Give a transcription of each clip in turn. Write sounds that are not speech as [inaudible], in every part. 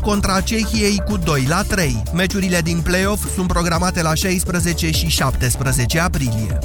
contra Cehiei cu 2 la 3. Meciurile din play-off sunt programate la 16 și 17 aprilie.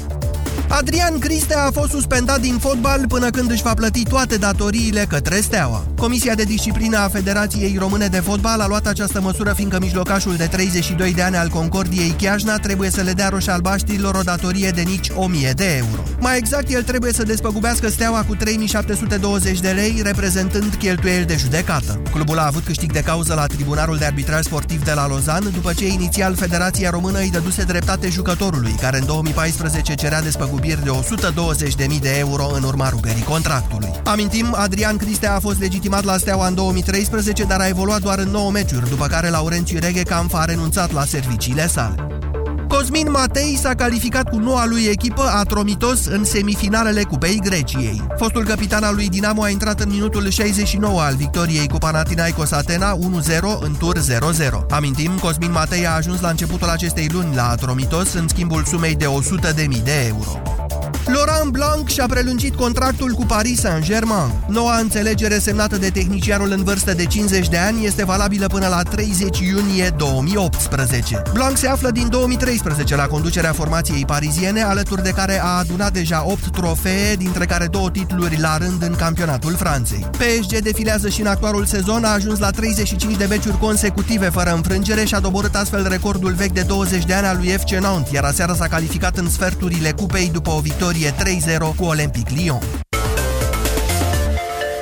Adrian Cristea a fost suspendat din fotbal până când își va plăti toate datoriile către Steaua. Comisia de disciplină a Federației Române de Fotbal a luat această măsură fiindcă mijlocașul de 32 de ani al Concordiei Chiajna trebuie să le dea roșalbaștrilor o datorie de nici 1000 de euro. Mai exact, el trebuie să despăgubească Steaua cu 3720 de lei, reprezentând cheltuieli de judecată. Clubul a avut câștig de cauză la Tribunalul de Arbitraj Sportiv de la Lozan, după ce inițial Federația Română îi dăduse dreptate jucătorului, care în 2014 cerea despăgubire despăgubiri de 120.000 de euro în urma rugării contractului. Amintim, Adrian Cristea a fost legitimat la Steaua în 2013, dar a evoluat doar în 9 meciuri, după care Laurențiu Reghecamp a renunțat la serviciile sale. Cosmin Matei s-a calificat cu noua lui echipă Atromitos în semifinalele Cupei Greciei. Fostul capitan al lui Dinamo a intrat în minutul 69 al victoriei cu Panathinaikos Atena 1-0 în tur 0-0. Amintim, Cosmin Matei a ajuns la începutul acestei luni la Atromitos în schimbul sumei de 100.000 de euro. Laurent Blanc și-a prelungit contractul cu Paris Saint-Germain. Noua înțelegere semnată de tehnicianul în vârstă de 50 de ani este valabilă până la 30 iunie 2018. Blanc se află din 2013 la conducerea formației pariziene, alături de care a adunat deja 8 trofee, dintre care două titluri la rând în campionatul Franței. PSG defilează și în actualul sezon, a ajuns la 35 de meciuri consecutive fără înfrângere și a doborât astfel recordul vechi de 20 de ani al lui FC Nantes, iar aseară s-a calificat în sferturile cupei după o victorie victorie 3-0 cu Olympic Lyon.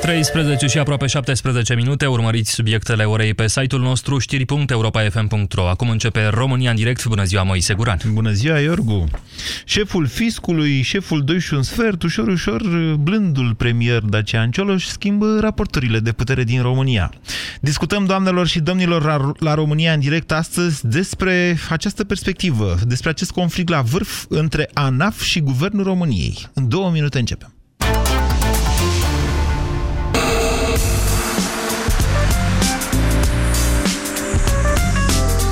13 și aproape 17 minute, urmăriți subiectele orei pe site-ul nostru știri.europa.fm.ro. Acum începe România în direct. Bună ziua, Moise Guran. Bună ziua, Iorgu. Șeful fiscului, șeful 2 și un sfert, ușor, ușor, blândul premier Dacian Cioloș schimbă raporturile de putere din România. Discutăm, doamnelor și domnilor, la România în direct astăzi despre această perspectivă, despre acest conflict la vârf între ANAF și Guvernul României. În două minute începem.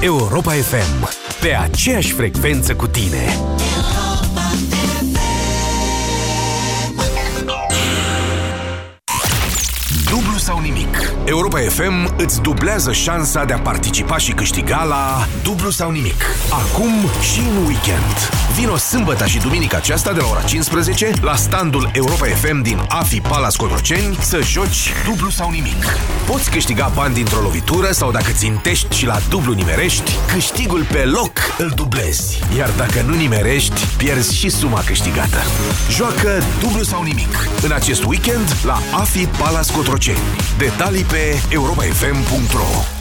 Europa FM. Pe aceeași frecvență cu tine. Dublu sau nimic. Europa FM îți dublează șansa de a participa și câștiga la Dublu sau nimic. Acum și în weekend. Vino sâmbătă și duminica aceasta de la ora 15 la standul Europa FM din AFI Palace Cotroceni să joci dublu sau nimic. Poți câștiga bani dintr-o lovitură sau dacă țintești și la dublu nimerești, câștigul pe loc îl dublezi. Iar dacă nu nimerești, pierzi și suma câștigată. Joacă dublu sau nimic în acest weekend la AFI Palace Cotroceni. Detalii pe europafm.ro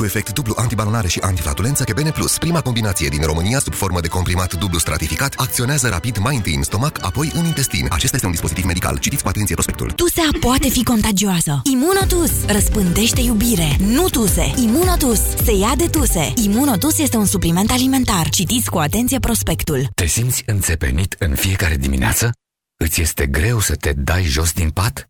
cu efect dublu antibalonare și antiflatulență Kebene Plus, prima combinație din România sub formă de comprimat dublu stratificat, acționează rapid mai întâi în stomac, apoi în intestin. Acesta este un dispozitiv medical. Citiți cu atenție prospectul. Tusea poate fi contagioasă. Imunotus răspândește iubire, nu tuse. Imunotus se ia de tuse. Imunotus este un supliment alimentar. Citiți cu atenție prospectul. Te simți înțepenit în fiecare dimineață? Îți este greu să te dai jos din pat?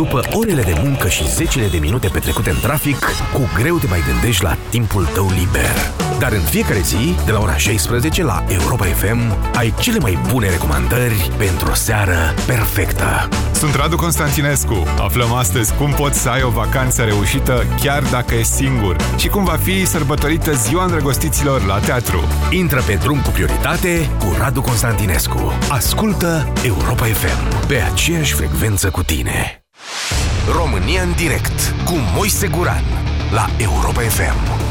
După orele de muncă și zecile de minute petrecute în trafic, cu greu te mai gândești la timpul tău liber. Dar în fiecare zi, de la ora 16 la Europa FM, ai cele mai bune recomandări pentru o seară perfectă. Sunt Radu Constantinescu. Aflăm astăzi cum poți să ai o vacanță reușită chiar dacă e singur și cum va fi sărbătorită ziua îndrăgostiților la teatru. Intră pe drum cu prioritate cu Radu Constantinescu. Ascultă Europa FM pe aceeași frecvență cu tine. România în direct cu Moise Guran la Europa FM.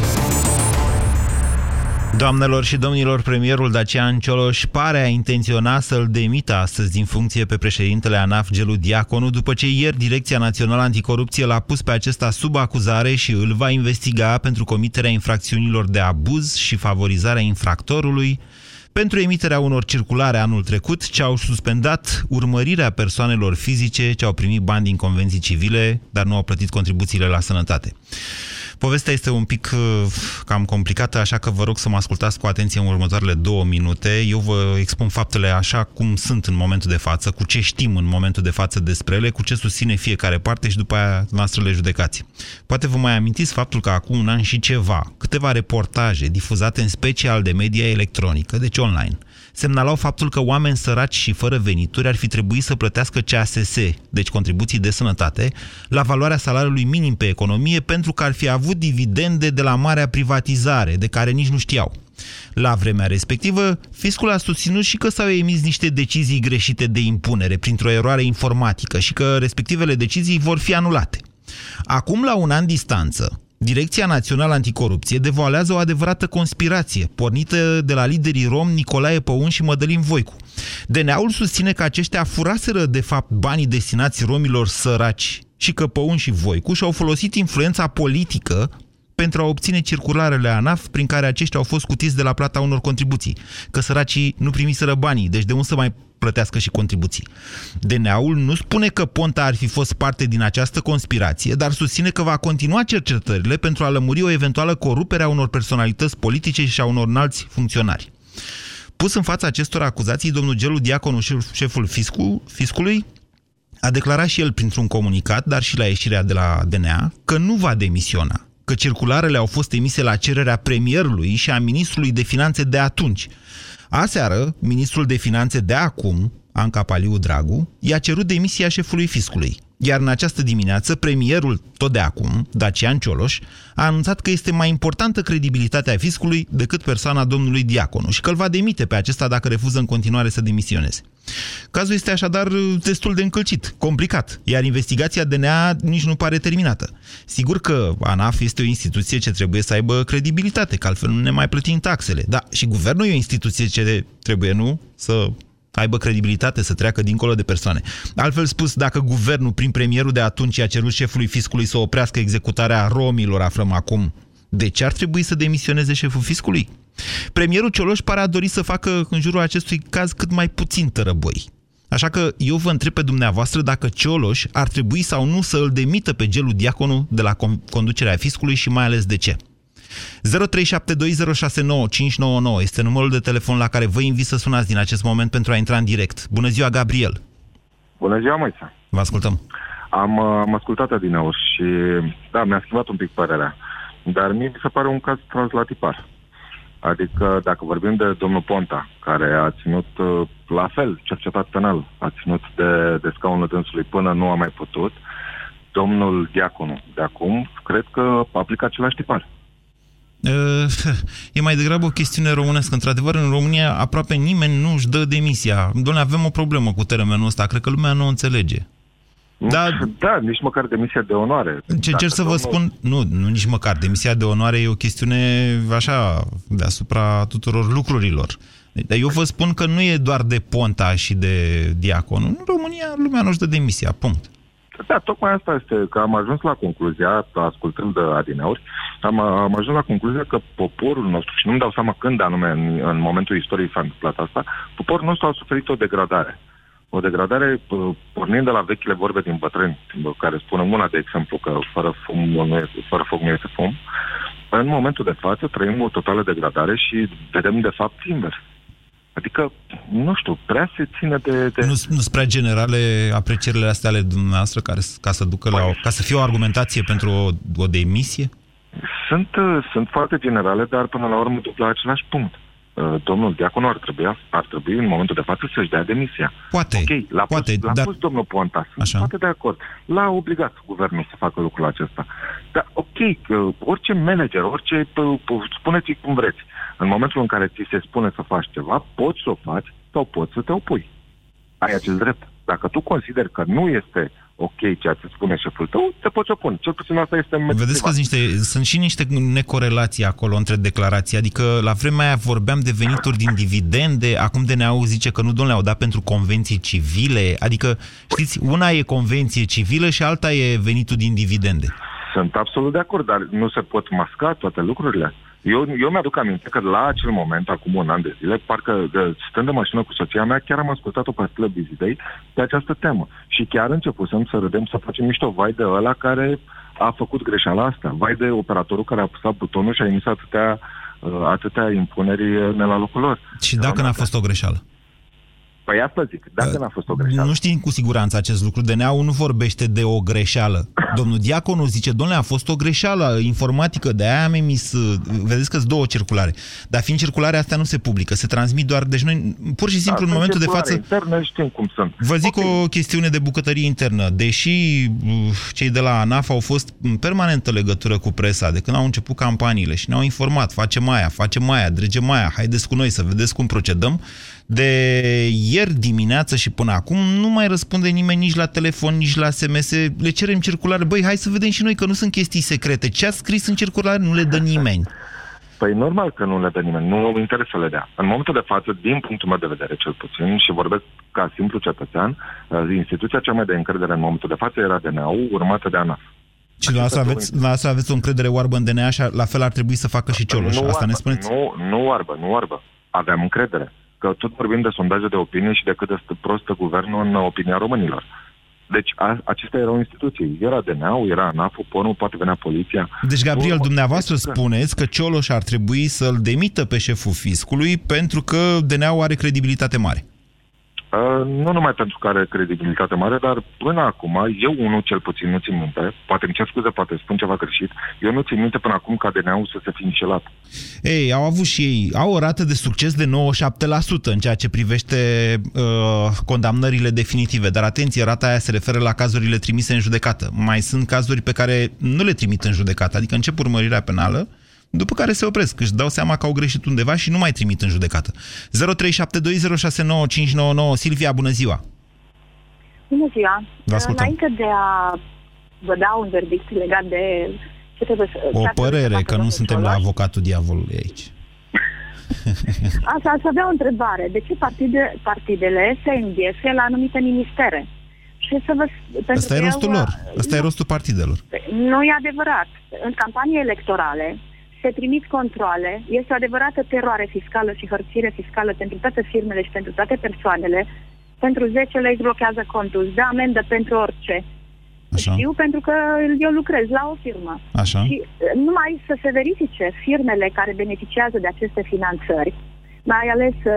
Doamnelor și domnilor, premierul Dacian Cioloș pare a intenționa să-l demită astăzi din funcție pe președintele ANAF Gelu Diaconu, după ce ieri Direcția Națională Anticorupție l-a pus pe acesta sub acuzare și îl va investiga pentru comiterea infracțiunilor de abuz și favorizarea infractorului, pentru emiterea unor circulare anul trecut ce au suspendat urmărirea persoanelor fizice ce au primit bani din convenții civile, dar nu au plătit contribuțiile la sănătate. Povestea este un pic uh, cam complicată, așa că vă rog să mă ascultați cu atenție în următoarele două minute. Eu vă expun faptele așa cum sunt în momentul de față, cu ce știm în momentul de față despre ele, cu ce susține fiecare parte și după aia noastră le judecați. Poate vă mai amintiți faptul că acum un an și ceva, câteva reportaje difuzate în special de media electronică, deci online, semnalau faptul că oameni săraci și fără venituri ar fi trebuit să plătească CASS, deci contribuții de sănătate, la valoarea salariului minim pe economie pentru că ar fi avut dividende de la marea privatizare, de care nici nu știau. La vremea respectivă, fiscul a susținut și că s-au emis niște decizii greșite de impunere printr-o eroare informatică și că respectivele decizii vor fi anulate. Acum, la un an distanță, Direcția Națională Anticorupție devoalează o adevărată conspirație, pornită de la liderii rom Nicolae Păun și Mădălin Voicu. DNA-ul susține că aceștia furaseră, de fapt, banii destinați romilor săraci și că Păun și Voicu și-au folosit influența politică pentru a obține circularele ANAF prin care aceștia au fost scutiți de la plata unor contribuții. Că săracii nu primiseră banii, deci de unde să mai plătească și contribuții. DNA-ul nu spune că Ponta ar fi fost parte din această conspirație, dar susține că va continua cercetările pentru a lămuri o eventuală corupere a unor personalități politice și a unor înalți funcționari. Pus în fața acestor acuzații, domnul Gelu Diaconu, șeful fiscu, fiscului, a declarat și el printr-un comunicat, dar și la ieșirea de la DNA, că nu va demisiona că circularele au fost emise la cererea premierului și a ministrului de finanțe de atunci. Aseară, ministrul de finanțe de acum, Anca Paliu Dragu, i-a cerut demisia șefului fiscului. Iar în această dimineață, premierul, tot de acum, Dacian Cioloș, a anunțat că este mai importantă credibilitatea fiscului decât persoana domnului Diaconu și că îl va demite pe acesta dacă refuză în continuare să demisioneze. Cazul este așadar destul de încălcit, complicat, iar investigația DNA nici nu pare terminată. Sigur că ANAF este o instituție ce trebuie să aibă credibilitate, că altfel nu ne mai plătim taxele. Da, și guvernul e o instituție ce trebuie, nu, să aibă credibilitate, să treacă dincolo de persoane. Altfel spus, dacă guvernul, prin premierul de atunci, a cerut șefului fiscului să oprească executarea romilor, aflăm acum, de ce ar trebui să demisioneze șeful fiscului? Premierul Cioloș pare a dori să facă în jurul acestui caz cât mai puțin tărăboi. Așa că eu vă întreb pe dumneavoastră dacă Cioloș ar trebui sau nu să îl demită pe Gelu Diaconu de la conducerea fiscului și mai ales de ce. 0372069599 este numărul de telefon la care vă invit să sunați din acest moment pentru a intra în direct. Bună ziua, Gabriel! Bună ziua, Moise! Vă ascultăm! Am, am ascultat adineauri și, da, mi-a schimbat un pic părerea. Dar mie mi se pare un caz translatipar. Adică, dacă vorbim de domnul Ponta, care a ținut uh, la fel, cercetat penal, a ținut de, de scaunul dânsului până nu a mai putut, domnul Diaconu de acum, cred că aplică același tipar. [laughs] E mai degrabă o chestiune românescă. Într-adevăr, în România aproape nimeni nu își dă demisia. Doamne, avem o problemă cu termenul ăsta. Cred că lumea nu o înțelege. Da, da, nici măcar demisia de onoare. Ce încerc să vă spun, nu, nu nici măcar, demisia de onoare e o chestiune așa, deasupra tuturor lucrurilor. Dar eu vă spun că nu e doar de Ponta și de Diacon. În România lumea nu-și dă demisia, punct. Da, tocmai asta este, că am ajuns la concluzia, ascultând de adineuri, am, am ajuns la concluzia că poporul nostru, și nu-mi dau seama când anume în, în momentul istoriei s-a întâmplat asta, poporul nostru a suferit o degradare. O degradare pornind de la vechile vorbe din bătrâni, care spun una, de exemplu, că fără, fum nu este, fără foc nu este fum. În momentul de față trăim o totală degradare și vedem de fapt invers. Adică, nu știu, prea se ține de... de... Nu sunt prea generale aprecierile astea ale dumneavoastră care, ca să ducă la o, ca să fie o argumentație pentru o, o demisie? Sunt, sunt foarte generale, dar până la urmă duc la același punct. Uh, domnul Diaconu ar trebui, ar trebui în momentul de față să-și dea demisia. Poate, okay, l-a poate, pus, l-a dar... pus domnul Ponta, sunt Așa. poate de acord. L-a obligat guvernul să facă lucrul acesta. Dar ok, orice manager, orice, spuneți cum vreți, în momentul în care ți se spune să faci ceva, poți să o faci sau poți să te opui. Ai acest drept. Dacă tu consideri că nu este ok ceea ce spune șeful tău, te poți opune. Cel puțin asta este Vedeți că niște, sunt și niște necorelații acolo între declarații. Adică la vremea aia vorbeam de venituri din dividende, acum de ne zice că nu, domnule, au dat pentru convenții civile. Adică, știți, una e convenție civilă și alta e venitul din dividende. Sunt absolut de acord, dar nu se pot masca toate lucrurile. Eu, eu mi-aduc aminte că la acel moment, acum un an de zile, parcă de, stând de mașină cu soția mea, chiar am ascultat o pastilă Bizidei pe această temă. Și chiar începusem să râdem, să facem mișto vai de ăla care a făcut greșeala asta. Vai de operatorul care a apăsat butonul și a emis atâtea, uh, atâtea impuneri ne la locul lor. Și dacă n-a fost o greșeală? Păi asta zic, dacă n-a fost o greșeală. Nu știm cu siguranță acest lucru. DNA-ul nu vorbește de o greșeală. Domnul Diaconu zice, domnule, a fost o greșeală informatică, de aia am emis, vedeți că sunt două circulare. Dar fiind circulare, astea nu se publică, se transmit doar, deci noi, pur și simplu, Da, în momentul de față, Interne știm cum sunt. Vă zic o chestiune de bucătărie internă. Deși uh, cei de la ANAF au fost în permanentă legătură cu presa de când au început campaniile și ne-au informat, facem aia, facem aia, dregem aia, haideți cu noi să vedeți cum procedăm, de ieri dimineață și până acum nu mai răspunde nimeni nici la telefon, nici la SMS. Le cerem circulare. Băi, hai să vedem și noi că nu sunt chestii secrete. Ce a scris în circulare nu le dă nimeni. Păi normal că nu le dă nimeni, nu îmi interesă să le dea. În momentul de față, din punctul meu de vedere cel puțin, și vorbesc ca simplu cetățean, uh, instituția cea mai de încredere în momentul de față era DNA-ul, urmată de ANAF. Și dumneavoastră aveți, dumneavoastră aveți o încredere oarbă în DNA și la fel ar trebui să facă și Cioloș. Nu Asta ne oarbă, spuneți? Nu, nu oarbă, nu oarbă. Aveam încredere. Că tot vorbim de sondaje de opinie și de cât de st- prostă guvernul în opinia românilor. Deci a, acestea erau instituții. Era DNA-ul, era ANAF-ul, PONul, poate venea poliția. Deci, Gabriel, Nu, dumneavoastră deci că- spuneți că Cioloș ar trebui să-l demită pe șeful fiscului pentru că DNA-ul are credibilitate mare. Uh, nu numai pentru că are credibilitate mare, dar până acum, eu unul cel puțin nu țin minte, poate îmi cer scuze, poate spun ceva greșit, eu nu țin minte până acum ca DNA-ul să se fi înșelat. Ei, au avut și ei, au o rată de succes de 97% în ceea ce privește uh, condamnările definitive. Dar atenție, rata aia se referă la cazurile trimise în judecată. Mai sunt cazuri pe care nu le trimit în judecată, adică încep urmărirea penală, după care se opresc, își dau seama că au greșit undeva și nu mai trimit în judecată. 0372069599 Silvia, bună ziua! Bună ziua! Vă ascultăm. Înainte de a vă da un verdict legat de ce trebuie să... ce O ar trebui să părere, facă că nu domnul suntem la Cioloș, avocatul diavolului aici. [laughs] Asta aș avea o întrebare. De ce partide, partidele se înghesuie la anumite ministere? Și să vă... pentru Asta e că rostul eu, lor. Asta e nu, rostul partidelor. Nu e adevărat. În campanii electorale se trimit controle, este o adevărată teroare fiscală și hărțire fiscală pentru toate firmele și pentru toate persoanele. Pentru 10 lei îți blochează contul, îți dă amendă pentru orice. Așa. Știu pentru că eu lucrez la o firmă. Așa. Și uh, numai să se verifice firmele care beneficiază de aceste finanțări, mai ales uh,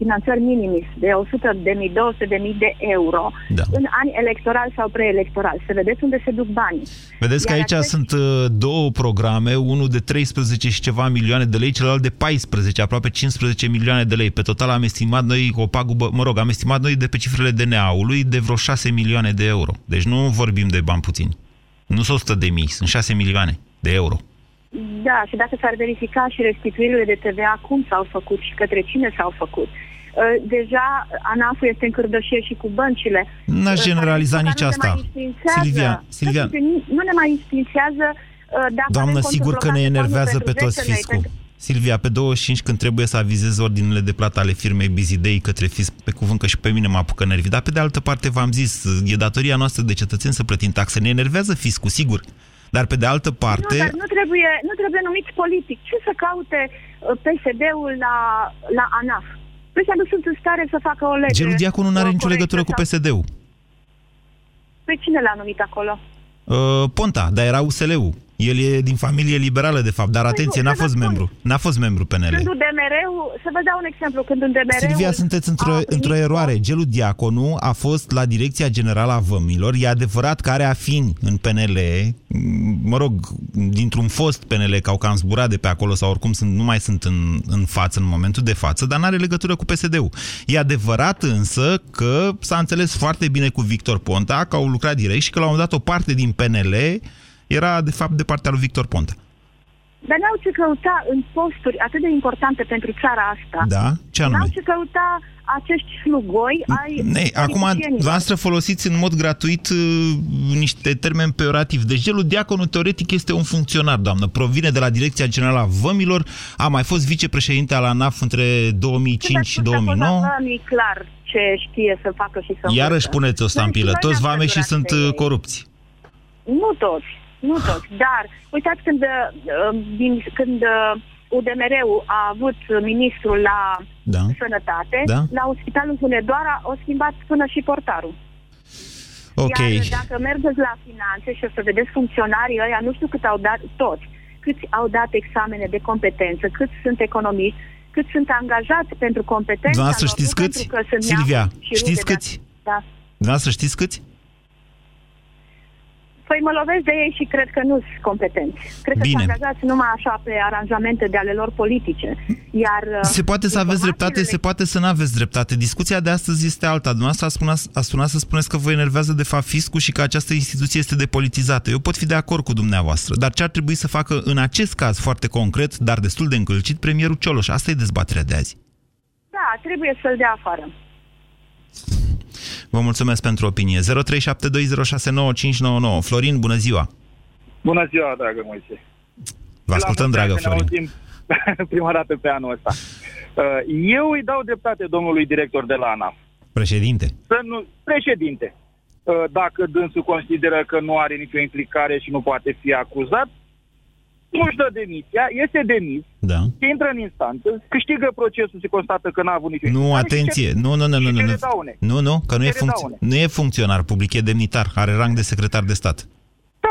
finanțări minimis de 100 de mii, 200 de mii de euro Da. în ani electoral sau preelectoral. Să vedeți unde se duc banii. Vedeți că Iar aici acești- sunt uh, două programe, unul de 13 și ceva milioane de lei, celălalt de 14, aproape 15 milioane de lei. Pe total am estimat noi o pagubă, mă rog, am estimat noi de pe cifrele DNA-ului de vreo 6 milioane de euro. Deci nu vorbim de bani puțini. Nu sunt 100 de mii, sunt 6 milioane de euro. Da, și dacă s-ar verifica și restituirile de TVA, cum s-au făcut și către cine s-au făcut. Uh, Deja ANAF-ul este în cârdășie și cu băncile. N-aș Uh, generaliza care nici nu ne asta. mai înștiințează. Silvia, Silvia. Da, Nu ne mai înștiințează uh, dacă Doamnă, avem conturi sigur că ne blocate, banii enervează pentru pe toți 10 lei, fiscul. pentru- Silvia, pe 25 când trebuie să avizez ordinele de plată ale firmei Bizidei către fisc, pe cuvânt că și pe mine mă apucă nervii, dar pe de altă parte v-am zis, e datoria noastră de cetățeni să plătim taxe. Ne enervează fiscul, sigur. Dar pe de altă parte, Nu, dar nu trebuie, nu trebuie numiți politic. Ce să caute uh, PSD-ul la, la ANAF? Ăștia nu sunt în stare să facă o lege. Gelul Diaconu nu are uh, nicio corectă legătură cu sau- PSD-ul. Pe cine l-a numit acolo? Uh, Ponta, dar era USL-ul. El e din familie liberală, de fapt, dar atenție, nu, n-a să vă fost spun. membru. N-a fost membru PNL. Când UDMR-ul, să vă dau un exemplu, când UDMR-ul... Silvia, sunteți într-o, a primit într-o eroare. Gelul Diaconu a fost la Direcția Generală a Vămilor. E adevărat că are afini în PNL, m, mă rog, dintr-un fost PNL, că au cam zburat de pe acolo sau oricum sunt, nu mai sunt în, în față în momentul de față, dar n-are legătură cu PSD-ul. E adevărat însă că s-a înțeles foarte bine cu Victor Ponta, că au lucrat direct și că la un moment dat o parte din PNL era de fapt de partea lui Victor Ponta. Dar n-au ce căuta în posturi atât de importante pentru țara asta. Da? Ce anume? N-au ce căuta acești slugoi ai Ne, acum, politicienilor. voastră folosiți în mod gratuit uh, niște termeni peorativi. Deci gelul diaconul teoretic este un funcționar, doamnă. Provine de la Direcția Generală a Vămilor, a mai fost vicepreședinte al ANAF între 2005 și 2009. Nu clar ce știe să facă și să Iarăși învăță. puneți o stampilă. Noi- noi Toți ne-am vame și săturat sunt de uh, ei. corupți. Nu toți, nu toți, dar uitați când, uh, din, când uh, UDMR-ul a avut ministrul la Da. sănătate, Da. la Spitalul Hunedoara au schimbat până și portarul. Ok. Iar dacă mergeți la finanțe și o să vedeți funcționarii ăia, nu știu cât au dat toți, câți au dat examene de competență, câți sunt economiști, cât sunt angajați pentru competența Dumneavoastră lor, știți nu câți? pentru că sunt Silvia, neamuri și rude știți de- câți? Da. Dumneavoastră știți câți? Păi mă lovesc de ei și cred că nu sunt competenți. Cred că Bine. sunt angajați numai așa pe aranjamente de ale lor politice. Iar uh, Se poate să aveți dreptate, informațiile se poate să nu aveți dreptate. Discuția de astăzi este alta. Dumneavoastră a sunat, a sunat să spuneți că vă enervează de fapt fiscul și că această instituție este depolitizată. Eu pot fi de acord cu dumneavoastră, dar ce ar trebui să facă în acest caz foarte concret, dar destul de încălcit, premierul Cioloș? Asta e dezbaterea de azi. Da, trebuie să-l dea afară. Vă mulțumesc pentru opinie. 0372069599. Florin, bună ziua! Bună ziua, dragă Moise. Vă ascultăm, La mulți dragă ani, ne Florin. auzim [laughs] prima dată pe anul ăsta. Uh, Eu îi dau dreptate domnului director de la ANAF. Președinte. Să nu, președinte, uh, dacă dânsul consideră că nu are nicio implicare și nu poate fi acuzat, nu-și dă demisia, este demis, Da. se intră în instanță, câștigă procesul, se constată că n-a avut nicio Nu, implicare și atenție. ce- Nu, nu, nu, nu, și nu. cere Nu, daune. nu, nu că nu e, Cere funcț- daune. nu e funcționar public, e demnitar, are rang de secretar de stat.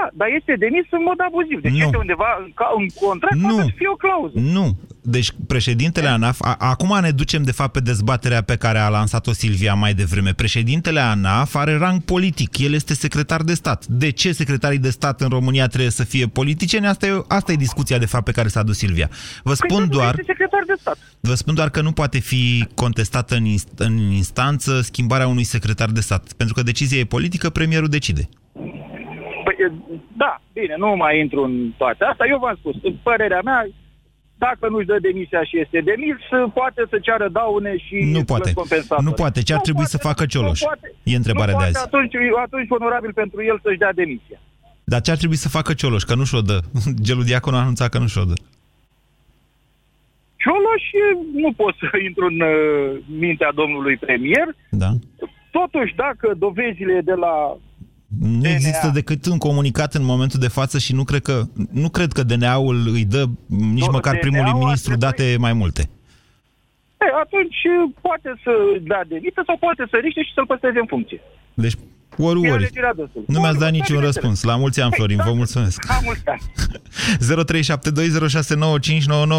Da, dar este demis în mod abuziv. Deci Nu. este undeva în, ca, în contract, Nu. poate să fie o clauză. Nu. Deci președintele ANAF, a, acum ne ducem de fapt pe dezbaterea pe care a lansat-o Silvia mai devreme. Președintele ANAF are rang politic, el este secretar de stat. De ce secretarii de stat în România trebuie să fie politicieni? Asta e, asta e discuția de fapt pe care s-a dus Silvia. Vă Păi spun dânsul doar... Este secretar de stat. Vă spun doar că nu poate fi contestată în, inst- în instanță schimbarea unui secretar de stat. Pentru că decizia e politică, premierul decide. Păi, e, da, bine, nu mai intru în toate astea. Eu v-am spus, în părerea mea, dacă nu-și dă demisia și este demis, poate să ceară daune și Nu poate. plăți compensatorii. Nu poate. Ce ar Nu trebui poate, să facă Cioloș? Nu poate. E întrebarea nu de poate, azi. Atunci, atunci onorabil pentru el să-și dea demisia. Dar ce ar trebui să facă Cioloș? Că nu și-o dă. [laughs] Gelu Diaconu a anunțat că nu și-o dă. Cioloș, e- nu pot să [laughs] intru în uh, mintea domnului premier. Da? Totuși, dacă dovezile de la Nu există decât un comunicat în momentul de față și nu cred că, nu cred că DNA-ul îi dă nici Nu, măcar DNA-ul primului ar ministru trebui- date mai multe. E, atunci uh, poate să dea demită sau poate să riște și să-l păstreze în funcție. Deci, ori, E ori. alegerea dânsului. Nu mi-ați dat Ori, niciun ori, răspuns. La mulți ani, Florin, vă mulțumesc. La mulți ani. [laughs]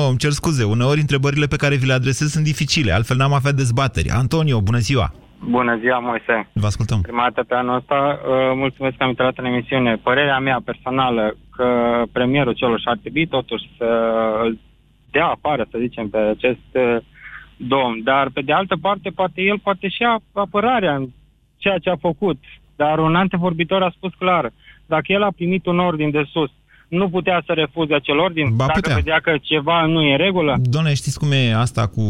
0372069599. Îmi cer scuze, uneori întrebările pe care vi le adresez sunt dificile, altfel n-am avea dezbateri. Antonio, bună ziua! Bună ziua, Moise. Vă ascultăm. Prima dată pe anul ăsta, uh, mulțumesc că am intrat în emisiune. Părerea mea personală că premierul Cioloș ar trebui totuși să îl dea afară, să zicem, pe acest uh, domn. Dar, pe de altă parte, poate el poate și ia apărarea în ceea ce a făcut. Dar un antevorbitor a spus clar, dacă el a primit un ordin de sus, nu putea să refuze acel ordin Ba, dacă putea. vedea că ceva nu e în regulă? Doamne, știți cum e asta cu...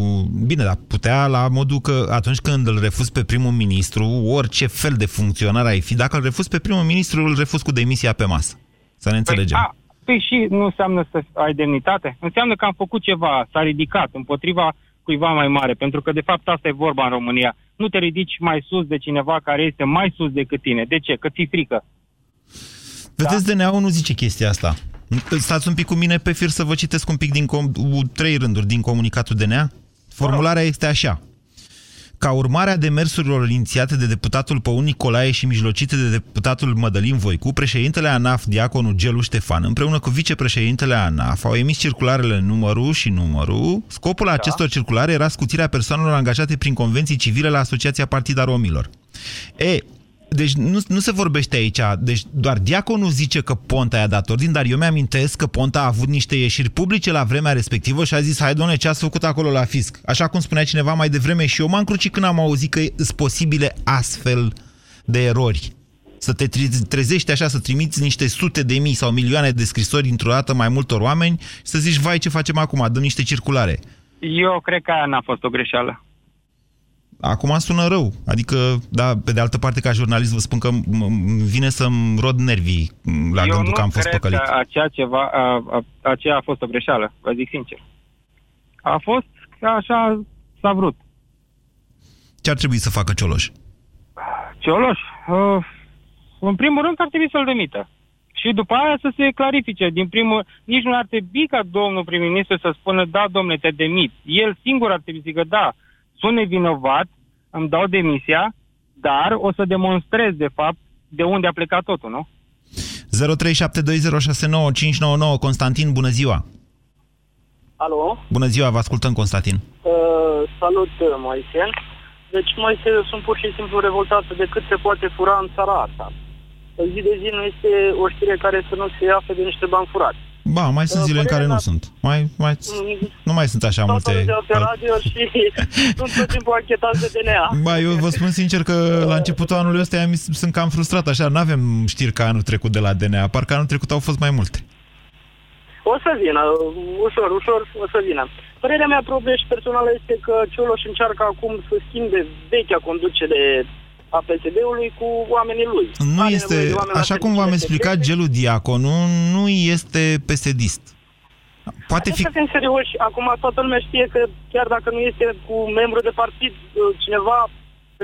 Bine, dar putea la modul că atunci când îl refuz pe primul ministru, orice fel de funcționar ai fi, dacă îl refuz pe primul ministru, îl refuz cu demisia pe masă. Să ne înțelegem. A, păi și nu înseamnă să ai demnitate? Înseamnă că am făcut ceva, s-a ridicat împotriva cuiva mai mare, pentru că de fapt asta e vorba în România. Nu te ridici mai sus de cineva care este mai sus decât tine. De ce? Că ți frică. Vedeți, DNA-ul nu zice chestia asta. Stați un pic cu mine pe fir să vă citesc un pic din com- trei rânduri din comunicatul DNA. Formularea este așa. Ca urmare a demersurilor inițiate de deputatul Păun Nicolae și mijlocite de deputatul Mădălin Voicu, președintele ANAF, diaconul Gelu Ștefan, împreună cu vicepreședintele ANAF, au emis circularele numărul și numărul. Scopul acestor circulare era scuțirea persoanelor angajate prin convenții civile la Asociația Partida Romilor. E, deci nu, nu se vorbește aici, deci doar diaconul zice că Ponta i-a dat ordin, dar eu mi-amintesc că Ponta a avut niște ieșiri publice la vremea respectivă și a zis, hai doamne, ce ați făcut acolo la fisc? Așa cum spunea cineva mai devreme și eu m-am crucit când am auzit că sunt posibile astfel de erori. Să te tre- trezești așa, să trimiți niște sute de mii sau milioane de scrisori într-o dată mai multor oameni și să zici, vai, ce facem acum? Dăm niște circulare. Eu cred că aia n-a fost o greșeală. Acum sună rău. Adică, da, pe de altă parte, ca jurnalist, vă spun că m- m- vine să-mi rod nervii m, la Eu gândul nu că am fost cred păcălit. că aceea, ceva, a, a, aceea a fost o greșeală, vă zic sincer. A fost că așa s-a vrut. Ce ar trebui să facă Cioloș? Cioloș, uh, în primul rând ar trebui să-l demită. Și după aia să se clarifice. Din primul, nici nu ar trebui ca domnul prim-ministru să spună, da, domnule, te demit. El singur ar trebui să zică, da, sunt nevinovat, îmi dau demisia, dar o să demonstrez, de fapt, de unde a plecat totul, nu? 0372069599 Constantin, bună ziua! Alo? Bună ziua, vă ascultăm, Constantin. Uh, salut, Moise. Deci, Moise, sunt pur și simplu revoltat de cât se poate fura în țara asta. Zi de zi nu este o știre care să nu se afle de niște bani furați. Ba, mai sunt zile în care nu sunt. Mai, mai, nu mai sunt așa multe... pe radio și [laughs] sunt tot timpul anchetați de DNA. Ba, eu vă spun sincer că la începutul anului ăsta am- sunt cam frustrat așa. Nu avem știri ca anul trecut de la DNA. Parcă anul trecut au fost mai multe. O să vină, ușor, ușor o să vină. Părerea mea proprie și personală este că Cioloș încearcă acum să schimbe vechea conducere a PSD-ului cu oamenii lui. Nu Are este, nevoie de oameni la așa cum v-am serviciile explicat, Gelu Diaconu nu este PSD-ist. Poate fi... Să fim serioși, acum toată lumea știe că chiar dacă nu este cu membru de partid, cineva,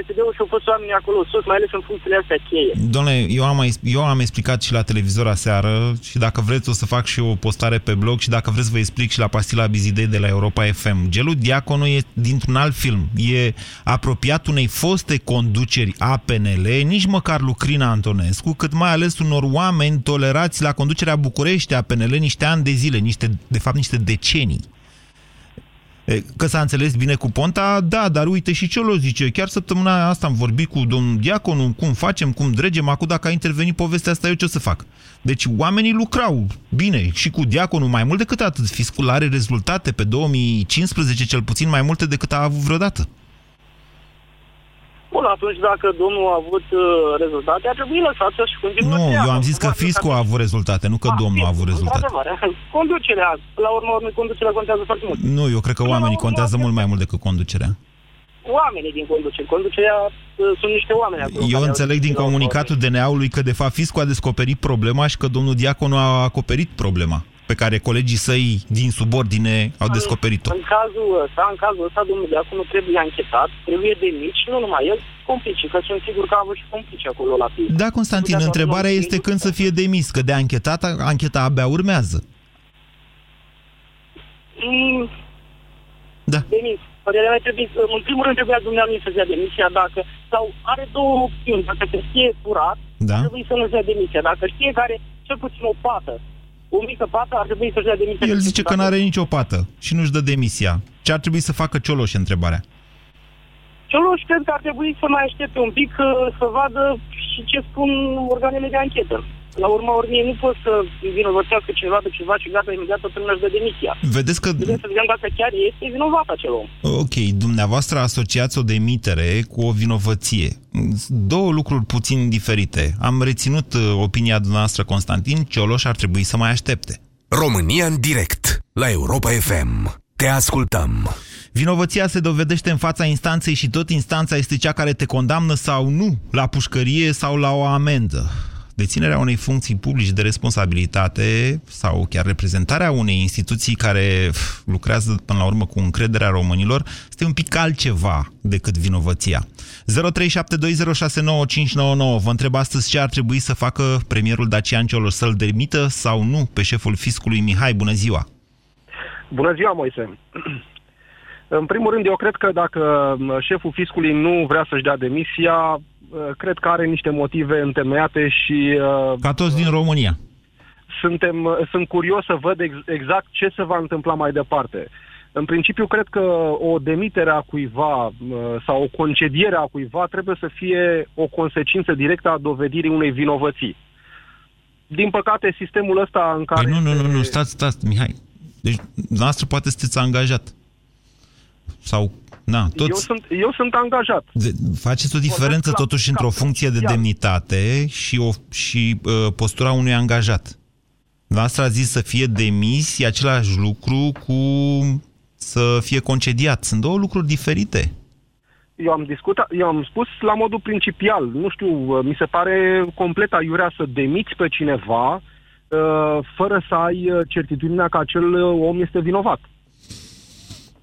PSD-ul și-au fost oamenii acolo sus, mai ales în funcțiile astea cheie. Domnule, eu am, mai- eu am explicat și la televizor aseară și dacă vreți o să fac și o postare pe blog și dacă vreți vă explic și la Pastila Bizidei de la Europa FM. Gelu Diaconu e dintr-un alt film. E apropiat unei foste conduceri a PNL, nici măcar Lucrina Antonescu, cât mai ales unor oameni tolerați la conducerea București a PNL niște ani de zile, niște, de fapt niște decenii. E, Că s-a înțeles bine cu Ponta, da, dar uite și Ciolo zice, chiar săptămâna asta am vorbit cu domnul Diaconu, cum facem, cum dregem, acum dacă a intervenit povestea asta, eu ce o să fac? Deci oamenii lucrau bine și cu Diaconu mai mult decât atât. Fiscul are rezultate pe 2015, cel puțin mai multe decât a avut vreodată. Bun, atunci dacă domnul a avut uh, rezultate, ar trebui lăsat să-și continue Nu, treaba. eu am zis că Probabil fiscul a avut rezultate, nu că domnul a avut rezultate. Într-adevăr, [laughs] conducerea, la urmă, urmei, conducerea contează foarte mult. Nu, eu cred că oamenii contează mult mai mult decât conducerea. Oamenii din conducere. Conducerea uh, sunt niște oameni acolo. Eu care înțeleg au- din comunicatul DNA-ului că de fapt fiscul a descoperit problema și că domnul Diaconu a acoperit problema pe care colegii săi din subordine au descoperit-o. În cazul ăsta, în cazul ăsta, domnul Diaconu trebuie anchetat, trebuie demit și nu numai el, complici, că sunt sigur că a avut și complici acolo la fisc. Da, Constantin, întrebarea este când să fie demis, că de anchetat, ancheta abia urmează. Mm, Da. Demis. Părerea mea trebuie, să- în primul rând trebuia dumneavoastră să-și dea demisia dacă, sau are două opțiuni, dacă se știe furat, Da. ar trebui să nu-și dea demisia. Dacă știe că are cel puțin o pată, o mică pată, ar trebui să-și dea demisia. El zice că nu are nicio pată și nu-și dă demisia. Ce ar trebui să facă Cioloș, întrebarea? Cioloș cred că ar trebui să mai aștepte un pic uh, să vadă și ce spun organele de anchetă. La urma urmei nu pot să vinovățească cineva de ceva și gata, imediat toată lumea își dă demisia. Vedeți că... Trebuie să vedem dacă chiar este vinovat acel om. Ok, dumneavoastră asociați o demitere cu o vinovăție. Două lucruri puțin diferite. Am reținut uh, opinia dumneavoastră, Constantin, Cioloș ar trebui să mai aștepte. România în direct la Europa FM. Te ascultăm. Vinovăția se dovedește în fața instanței și tot instanța este cea care te condamnă sau nu la pușcărie sau la o amendă. Deținerea unei funcții publice de responsabilitate sau chiar reprezentarea unei instituții care pf, lucrează până la urmă cu încrederea românilor este un pic altceva decât vinovăția. 0372069599 Vă întreb astăzi ce ar trebui să facă premierul Dacian Cioloș să-l demită sau nu pe șeful fiscului Mihai. Bună ziua! Bună ziua, Moise. [clears throat] În primul rând, eu cred că dacă m, șeful fiscului nu vrea să-și dea demisia, uh, cred că are niște motive întemeiate și... uh, Ca toți din România. Suntem, uh, sunt curios să văd ex- exact ce se va întâmpla mai departe. În principiu, cred că o demitere a cuiva uh, sau o concediere a cuiva trebuie să fie o consecință directă a dovedirii unei vinovății. Din păcate, sistemul ăsta în care... Păi nu, nu, nu, nu, stați, stați, Mihai. Deci, noastră poate sunteți angajat. Sau, na, Eu toți... sunt, eu sunt angajat. De, faceți o diferență totuși între o funcție de demnitate și, o, și uh, postura unui angajat. Noastră a zis să fie demis, e același lucru cu să fie concediat. Sunt două lucruri diferite. Eu am discutat, eu am spus la modul principial. Nu știu, mi se pare complet aiurea să demiți pe cineva uh, fără să ai uh, certitudinea că acel uh, om este vinovat.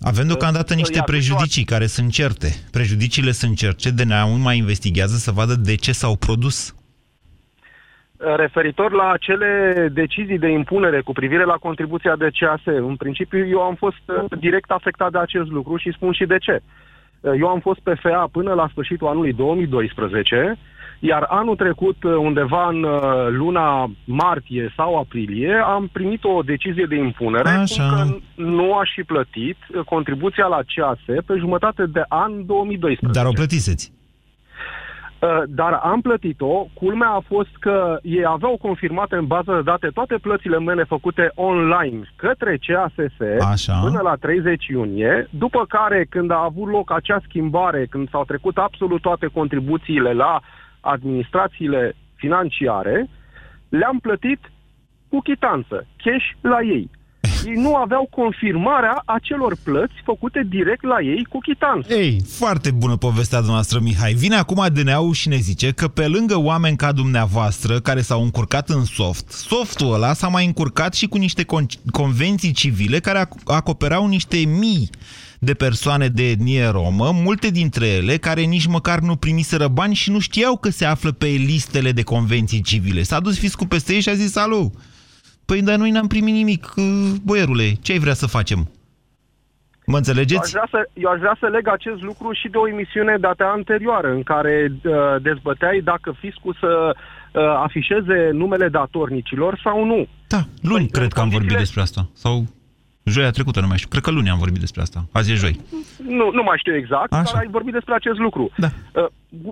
Avem deocamdată Să niște ia prejudicii care sunt certe. Prejudiciile sunt certe, DNA-ul mai investigează să vadă de ce s-au produs. Uh, Referitor la acele decizii de impunere cu privire la contribuția de CAS, în principiu eu am fost uh, direct afectat de acest lucru și spun și de ce. Uh, Eu am fost PFA până la sfârșitul anului 2012 Iar anul trecut, uh, undeva în uh, luna martie sau aprilie, am primit o decizie de impunere Așa. cum că nu aș fi plătit uh, contribuția la CASE pe jumătate de an 2012. Dar o plătiseți. Uh, Dar am plătit-o. Culmea a fost că ei aveau confirmate în bază de date toate plățile mele făcute online către CASS Așa. până la 30 iunie, după care când a avut loc acea schimbare, când s-au trecut absolut toate contribuțiile la administrațiile financiare, le-am plătit cu chitanță, cash la ei. Ei nu aveau confirmarea acelor plăți făcute direct la ei cu chitanță. Ei, foarte bună povestea dumneavoastră, Mihai. Vine acum ADN-ul și ne zice că pe lângă oameni ca dumneavoastră care s-au încurcat în soft, softul ăla s-a mai încurcat și cu niște con- convenții civile care ac- acoperau niște mii de persoane de etnie romă, multe dintre ele care nici măcar nu primiseră bani și nu știau că se află pe listele de convenții civile. S-a dus fiscul peste ei și a zis, alo, păi dar noi n-am primit nimic, boierule, ce ai vrea să facem? Mă Eu înțelegeți? aș, vrea să, eu aș vrea să leg acest lucru și de o emisiune data anterioară, în care uh, dezbăteai dacă fiscul să uh, afișeze numele datornicilor sau nu. Da, luni Păi, cred că am vorbit condițiile- despre asta. Sau joia trecută, nu mai știu. Cred că luni am vorbit despre asta. Azi e joi. Nu, nu mai știu exact, Așa. dar ai vorbit despre acest lucru. Da. Uh,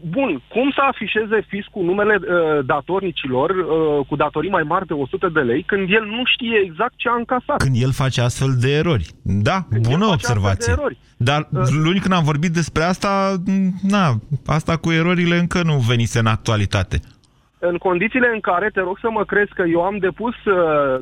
bun, cum să afișeze fiscul numele uh, datornicilor uh, cu datorii mai mari de 100 de lei când el nu știe exact ce a încasat? Când el face astfel de erori. Da, Când el bună face observație. astfel de erori. Dar luni când am vorbit despre asta, na, asta cu erorile încă nu venise în actualitate. În condițiile în care te rog să mă crezi că eu am depus uh,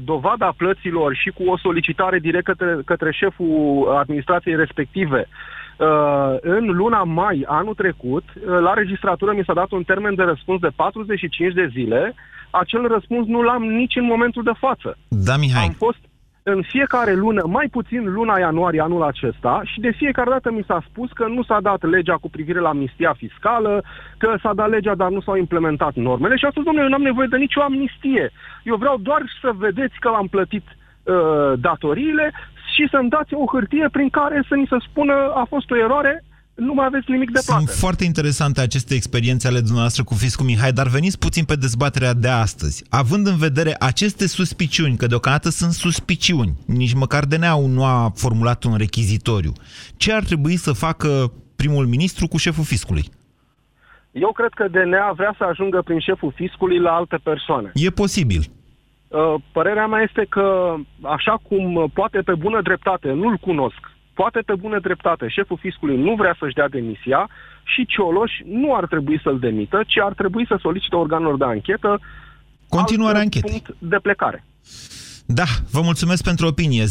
dovada plăților și cu o solicitare direct către, către șeful administrației respective uh, în luna mai anul trecut, uh, la registratură mi s-a dat un termen de răspuns de 45 de zile, acel răspuns nu l-am nici în momentul de față. Da, Mihai. Am fost în fiecare lună, mai puțin luna ianuarie anul acesta și de fiecare dată mi s-a spus că nu s-a dat legea cu privire la amnistia fiscală, că s-a dat legea, dar nu s-au implementat normele și a spus, domnule, eu n-am nevoie de nicio amnistie. Eu vreau doar să vedeți că am plătit uh, datoriile și să-mi dați o hârtie prin care să ni se spună a fost o eroare, nu mai aveți nimic de plată. Sunt foarte interesante aceste experiențe ale dumneavoastră cu fiscul Mihai, dar veniți puțin pe dezbaterea de astăzi. Având în vedere aceste suspiciuni, că deocamdată sunt suspiciuni, nici măcar DNA-ul nu a formulat un rechizitoriu, ce ar trebui să facă primul ministru cu șeful fiscului? Eu cred că DNA vrea să ajungă prin șeful fiscului la alte persoane. E posibil. Uh, Părerea mea este că, așa cum uh, poate pe bună dreptate, nu-l cunosc, poate pe bună dreptate șeful fiscului nu vrea să-și dea demisia și Cioloș nu ar trebui să-l demită, ci ar trebui să solicite organelor de anchetă Continuarea alt anchetei. punct de plecare. Da, vă mulțumesc pentru opinie. 0372069599.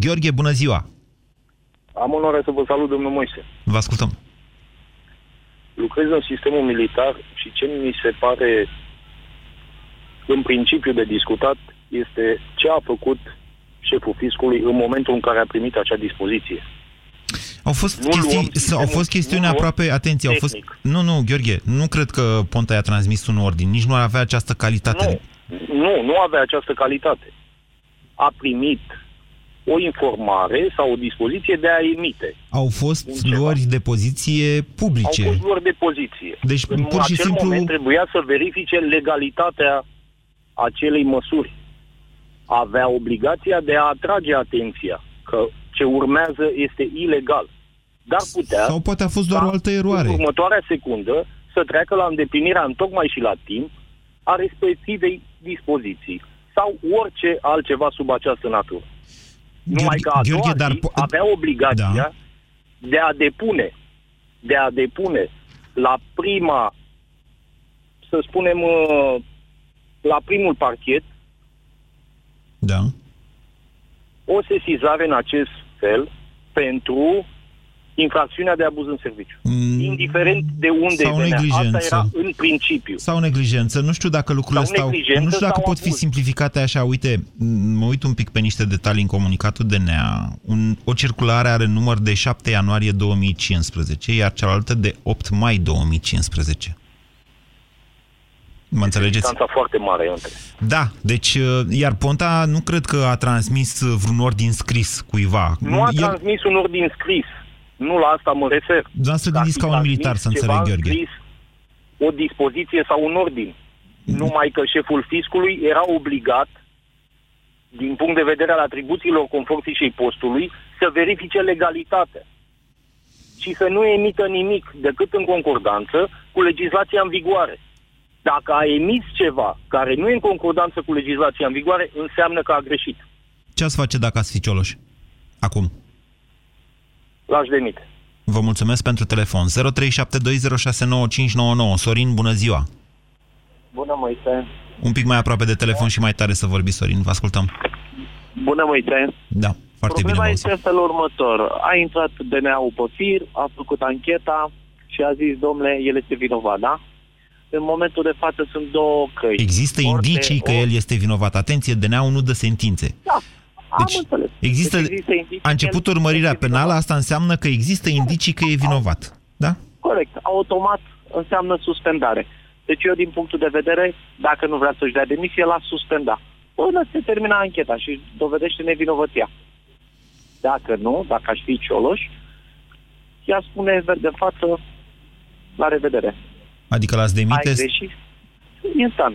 Gheorghe, bună ziua! Am onoarea să vă salut, domnul Moise. Vă ascultăm. Lucrez în sistemul militar și ce mi se pare în principiu de discutat este ce a făcut șeful fiscului în momentul în care a primit acea dispoziție. Au fost, Nu luăm chestii, sistemul- au fost chestiuni nu luăm aproape, atenție, au fost... tehnic. Nu, nu, Gheorghe, nu cred că Ponta i-a transmis un ordin, nici nu ar avea această calitate. Nu, nu avea această calitate. A primit o informare sau o dispoziție de a emite. Au fost luări de poziție publice. Au fost luări de poziție. Deci, în pur și acel simplu- moment trebuia să verifice legalitatea acelei măsuri. Avea obligația de a atrage atenția că ce urmează este ilegal. Dar putea... Sau poate a fost doar o altă eroare. În următoarea secundă să treacă la îndeplinirea în tocmai și la timp a respectivei dispoziții sau orice altceva sub această natură. Numai că a doua Gheorghe, dar zi po- avea obligația Da. de a depune de a depune la prima să spunem uh, la primul parchet Da. o sesizare în acest fel pentru infracțiunea de abuz în serviciu. Mm, Indiferent de unde sau venea. Asta neglijență. era în principiu. Sau neglijență. Nu știu dacă lucrurile Sau stau... neglijență Nu știu dacă sau pot fi abuz. simplificate așa. Uite, m- mă uit un pic pe niște detalii în comunicatul DNA. Un, o circulare are număr de 7 ianuarie 2015, iar cealaltă de 8 mai 2015. Mă înțelegeți? Distanța foarte mare între. Da, deci, uh, iar Ponta nu cred că a transmis uh, vreun ordin scris cuiva. Nu a El- transmis un ordin scris. Nu la asta mă refer. Dumneavoastră gândiți ca un militar, să înțeleg, Gheorghe. Scris o dispoziție sau un ordin. Numai că șeful fiscului era obligat, din punct de vedere al atribuțiilor conform fișei postului, să verifice legalitatea și să nu emită nimic decât în concordanță cu legislația în vigoare. Dacă a emis ceva care nu e în concordanță cu legislația în vigoare, înseamnă că a greșit. Ce ați face dacă ați fi Cioloș? Acum. L-aș demite. Vă mulțumesc pentru telefon. 0372069599. Sorin, bună ziua! Bună, Moise! Un pic mai aproape de telefon și mai tare să vorbiți, Sorin. Vă ascultăm. Bună, Moise! Da, foarte Problema bine. este în felul următor. A intrat DNA-ul pe fir, a făcut ancheta și a zis, domnule, el este vinovat, da? În momentul de față sunt două căi. Există Orice- indicii că el este vinovat. Atenție, DNA-ul nu dă sentințe. Da, am Deci, înțeles. Există, Deci există indicii a început că el urmărirea este penală, asta înseamnă că există indicii că e vinovat. Da? Corect. Automat înseamnă suspendare. Deci eu, din punctul de vedere, dacă nu vrea să-și dea demisie, l-a suspenda. Până se termină ancheta și dovedește nevinovăția. Dacă nu, dacă aș fi Cioloș, ea spune verde în față, la revedere. Adică l-ați Ai demite? greșit instant.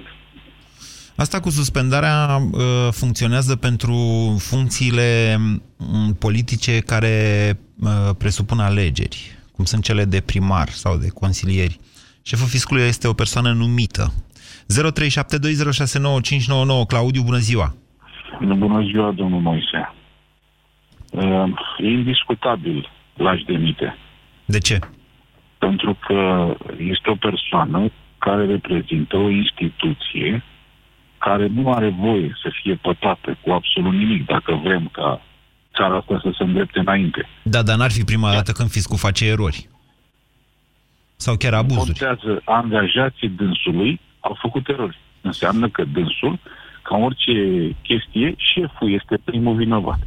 Asta cu suspendarea uh, funcționează pentru funcțiile m, politice care uh, presupun alegeri, cum sunt cele de primar sau de consilieri. Șeful fiscului este o persoană numită. 0372069599 Claudiu, bună ziua! Bună ziua, domnul Moise. Uh, E indiscutabil l-aș demite. De ce? Pentru că este o persoană care reprezintă o instituție care nu are voie să fie pătată cu absolut nimic dacă vrem ca țara asta să se îndrepte înainte. Da, dar n-ar fi prima dată când fiscul face erori. Sau chiar abuzuri. Contează angajații dânsului au făcut erori. Înseamnă că dânsul, ca în orice chestie, șeful este primul vinovat.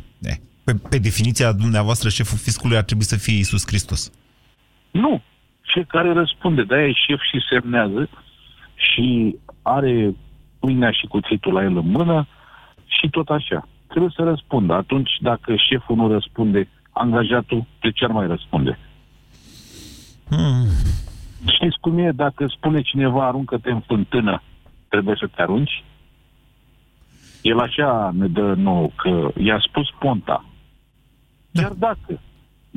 Pe, pe definiția dumneavoastră, șeful fiscului ar trebui să fie Isus Hristos. Nu. Fiecare răspunde, de-aia e șef și semnează și are pâinea și cuțitul la el în mână și tot așa. Trebuie să răspundă. Atunci, dacă șeful nu răspunde, angajatul de ce ar mai răspunde? Hmm. Știți cum e? Dacă spune cineva aruncă-te în fântână, trebuie să te arunci? El așa ne dă nouă că i-a spus Ponta. Chiar dacă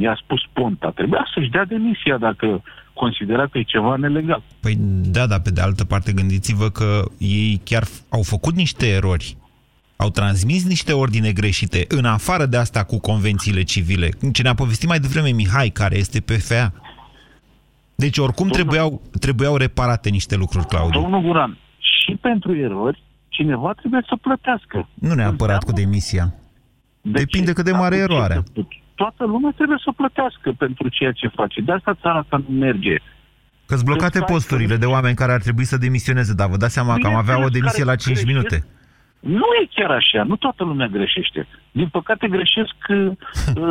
i-a spus Ponta, trebuia să-și dea demisia dacă considera că e ceva nelegal. Păi da, dar pe de altă parte gândiți-vă că ei chiar f- au făcut niște erori. Au transmis niște ordine greșite, în afară de asta cu convențiile civile. Ce ne-a povestit mai devreme Mihai, care este PFA. Deci oricum trebuiau, trebuiau reparate niște lucruri, Claudiu. Domnul Guran, și pentru erori, cineva trebuie să plătească. Nu neapărat cu demisia. De Depinde ce? cât de mare e Atunci, eroarea. Toată lumea trebuie să plătească pentru ceea ce face. De asta țara asta nu merge. Că-s blocate Când ai- posturile de oameni care ar trebui să demisioneze, dar vă dați seama că am avea o demisie la 5 minute. Nu e chiar așa, nu toată lumea greșește. Din păcate greșesc uh,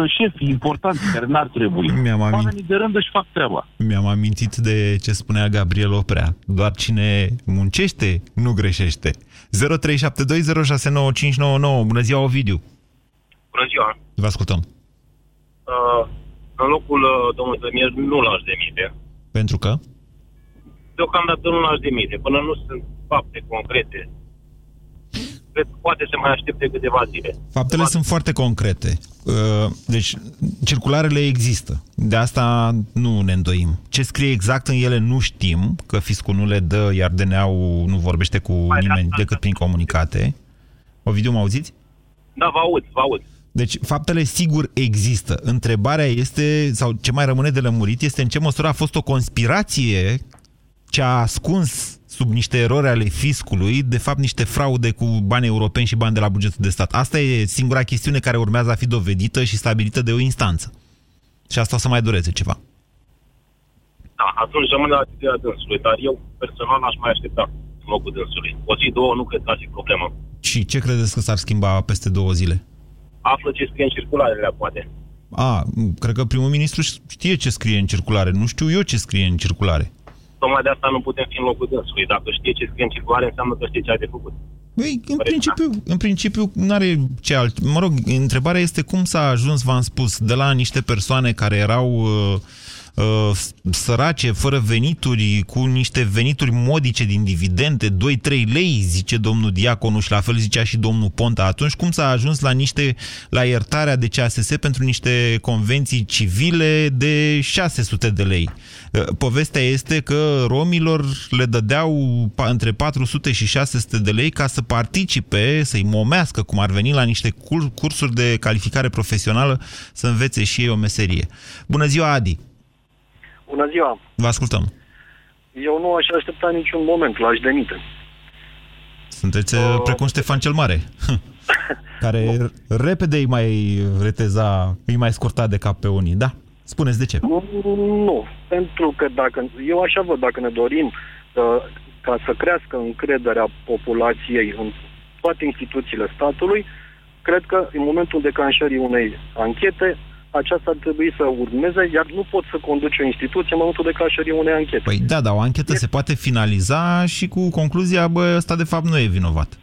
[laughs] șefii importanți care n-ar trebui. Mi-am amint- Oamenii de rând își fac treaba. Mi-am amintit de ce spunea Gabriel Oprea. Doar cine muncește, nu greșește. 0372069599. Bună ziua, Ovidiu. Bună ziua. Vă ascultăm. Uh, în locul uh, domnului premier nu l-aș demite. Pentru că? Deocamdată nu l-aș demite. Până nu sunt fapte concrete. Cred că poate să mai aștepte câteva zile. Faptele sunt foarte concrete. Uh, Deci, circularele există. De asta nu ne îndoim. Ce scrie exact în ele nu știm, că fiscul nu le dă, iar DNA-ul nu vorbește cu nimeni decât prin comunicate. Ovidiu, mă auziți? Da, vă aud, vă aud. Deci, faptele sigur există. Întrebarea este, sau ce mai rămâne de lămurit, este în ce măsură a fost o conspirație ce a ascuns sub niște erori ale fiscului, de fapt niște fraude cu bani europeni și bani de la bugetul de stat. Asta e singura chestiune care urmează a fi dovedită și stabilită de o instanță. Și asta o să mai dureze ceva. Da, atunci rămâne la atitudinea dânsului, dar eu personal aș mai aștepta în locul dânsului. O zi, două, nu cred că ar fi problemă. Și ce credeți că s-ar schimba peste două zile? Află ce scrie în circularele, poate. A, cred că primul ministru știe ce scrie în circulare. Nu știu eu ce scrie în circulare. Tocmai de asta nu putem fi în locul dânsului. Dacă știe ce scrie în circulare, înseamnă că știe ce are de făcut. Băi, în principiu, în principiu nu are ce alt... Mă rog, întrebarea este cum s-a ajuns, v-am spus, de la niște persoane care erau uh, uh, sărace, fără venituri, cu niște venituri modice din dividende, 2-3 lei, zice domnul Diaconu și la fel zicea și domnul Ponta. Atunci cum s-a ajuns la niște la iertarea de CASS pentru niște convenții civile de 600 de lei? Uh, Povestea este că romilor le dădeau pa- între 400 și 600 de lei ca să participe, să-i momească, cum ar veni, la niște cur- cursuri de calificare profesională, să învețe și ei o meserie. Bună ziua, Adi! Bună ziua! Vă ascultăm. Eu nu aș aștepta niciun moment, l-aș demite. Sunteți uh, precum Ștefan cel Mare, [laughs] care repede îi mai reteza, îi mai scurta de cap pe unii. Da, spuneți de ce. Nu, nu, pentru că dacă, eu așa văd, dacă ne dorim uh, ca să crească încrederea populației în toate instituțiile statului, cred că în momentul declanșării unei anchete, aceasta ar trebui să urmeze, iar nu pot să conduce o instituție în momentul declanșării unei anchete. Păi da, dar o anchetă se poate finaliza și cu concluzia, bă, ăsta de fapt nu e vinovat.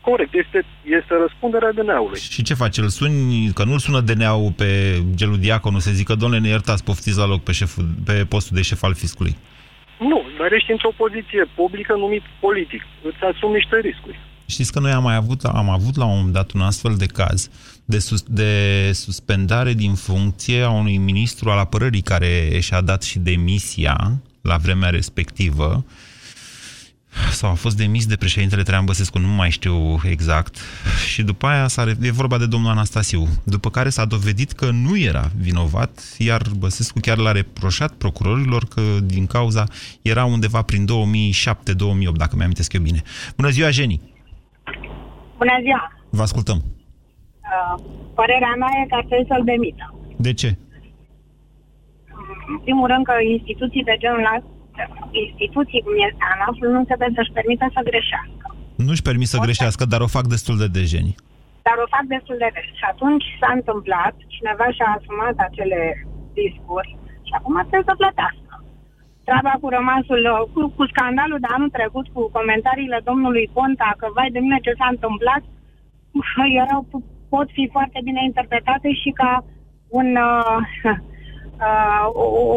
Corect, este, este răspunderea DNA-ului. Și ce face? Îl suni, că nu-l sună DNA-ul pe Gelu Diaconu să zică, domnule, ne iertați, poftiți la loc pe, șeful, pe postul de șef al fiscului. Nu, dar ești într-o poziție publică numit politic. Îți asumi niște riscuri. Știți că noi am mai avut, am avut la un moment dat un astfel de caz de, sus, de suspendare din funcție a unui ministru al apărării care și-a dat și demisia la vremea respectivă sau a fost demis de președintele Traian Băsescu, nu mai știu exact, și după aia s-a, e vorba de domnul Anastasiu, după care s-a dovedit că nu era vinovat, iar Băsescu chiar l-a reproșat procurorilor că din cauza era undeva prin 2007-2008, dacă mi-am eu bine. Bună ziua, Jenny! Bună ziua! Vă ascultăm. Uh, părerea mea e că ar trebui să-l demită. De ce? În primul rând că instituții de genul ăsta, instituții cum este ANAF, nu trebuie să-și permită să greșească. Nu-și permit să greșească, dar o fac destul de dejeni. Dar o fac destul de des. Și atunci s-a întâmplat, cineva și-a asumat acele discuri și acum trebuie să plătească. Treaba cu rămasul, cu, cu scandalul de anul trecut, cu comentariile domnului Ponta, că vai de mine ce s-a întâmplat, erau, pot fi foarte bine interpretate și ca un, uh, [laughs] uh,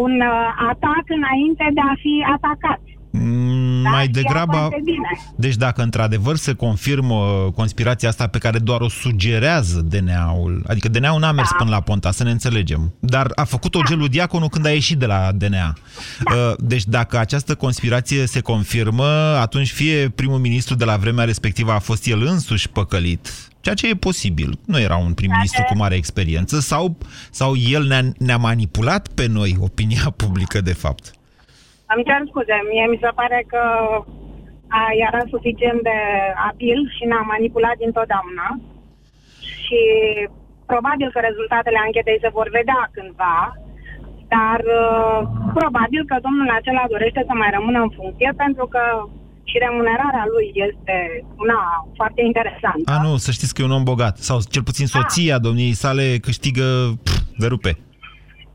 un uh, atac înainte de a fi atacat. Mm, Da, mai și degrabă... ia foarte bine. Deci dacă într-adevăr se confirmă conspirația asta pe care doar o sugerează DNA-ul, adică DNA-ul n-a mers Da. până la Ponta, să ne înțelegem, dar a făcut-o gelul Diaconu când a ieșit de la DNA. Uh, Deci dacă această conspirație se confirmă, atunci fie primul ministru de la vremea respectivă a fost el însuși păcălit, ceea ce e posibil. Nu era un prim-ministru cu mare experiență, sau, sau el ne-a, ne-a manipulat pe noi, opinia [laughs] publică, de fapt. Îmi cer scuze, mie mi se pare că a, era suficient de abil și ne-a manipulat dintotdeauna și probabil că rezultatele anchetei se vor vedea cândva, dar uh, probabil că domnul acela dorește să mai rămână în funcție pentru că și remunerarea lui este una foarte interesantă. A, nu, să știți că e un om bogat. Sau cel puțin soția domniei sale câștigă pf, de rupe.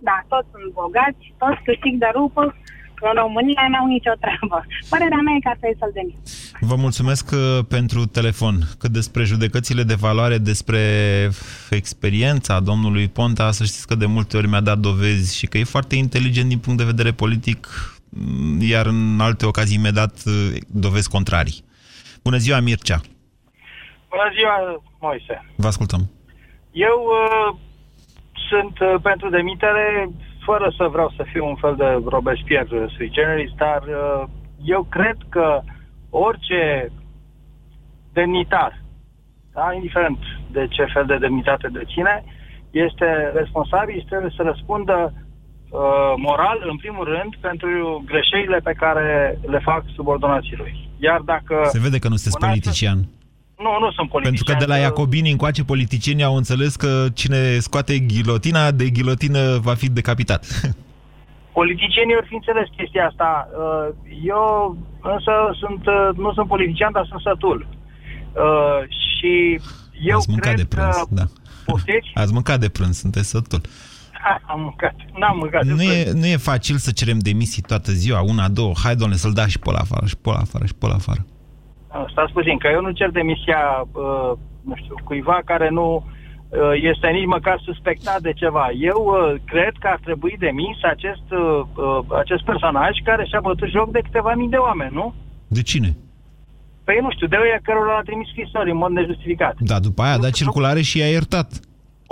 Da, toți sunt bogați, toți câștig de rupă, în România n-au nicio treabă. Părerea mea e că ar trebui să-l demit. Vă mulțumesc uh, pentru telefon. Cât despre judecățile de valoare, despre experiența domnului Ponta, să știți că de multe ori mi-a dat dovezi și că e foarte inteligent din punct de vedere politic, mm, iar în alte ocazii mi-a dat uh, dovezi contrarii. Bună ziua, Mircea! Bună ziua, Moise. Vă ascultăm. Eu uh, sunt uh, pentru demitere fără să vreau să fiu un fel de Robespierre uh, sui generis, dar uh, eu cred că orice demnitar, da, indiferent de ce fel de demnitate deține, este responsabil și trebuie să răspundă uh, moral, în primul rând, pentru greșelile pe care le fac subordonații lui. Iar dacă... Se vede că nu sunteți un astfel- politician. Nu, nu sunt politician. Pentru că de la Iacobini încoace politicienii au înțeles că cine scoate ghilotina, de ghilotină va fi decapitat. [laughs] Politicienii ori fi înțeles chestia asta. Uh, Eu însă sunt, uh, nu sunt politician, dar sunt sătul. Uh, Și eu Ați mâncat cred de prânz, că... da. Poftiți? [laughs] Ați mâncat de prânz, sunteți sătul. Am mâncat. N-am mâncat. Nu de e, prânz. nu e facil să cerem demisii toată ziua, una, două, hai doamne să-l da și pe ăla afară, și pe ăla afară, și pe ăla afară. Stați puțin, că eu nu cer demisia, uh, nu știu, cuiva care nu uh, este nici măcar suspectat de ceva. Eu uh, cred că ar trebui demis acest, uh, uh, acest personaj care și-a bătut joc de câteva mii de oameni, nu? De cine? Păi nu știu, de ăia cărora a trimis scrisori în mod nejustificat. Da, după aia a dat circulare și i-a iertat.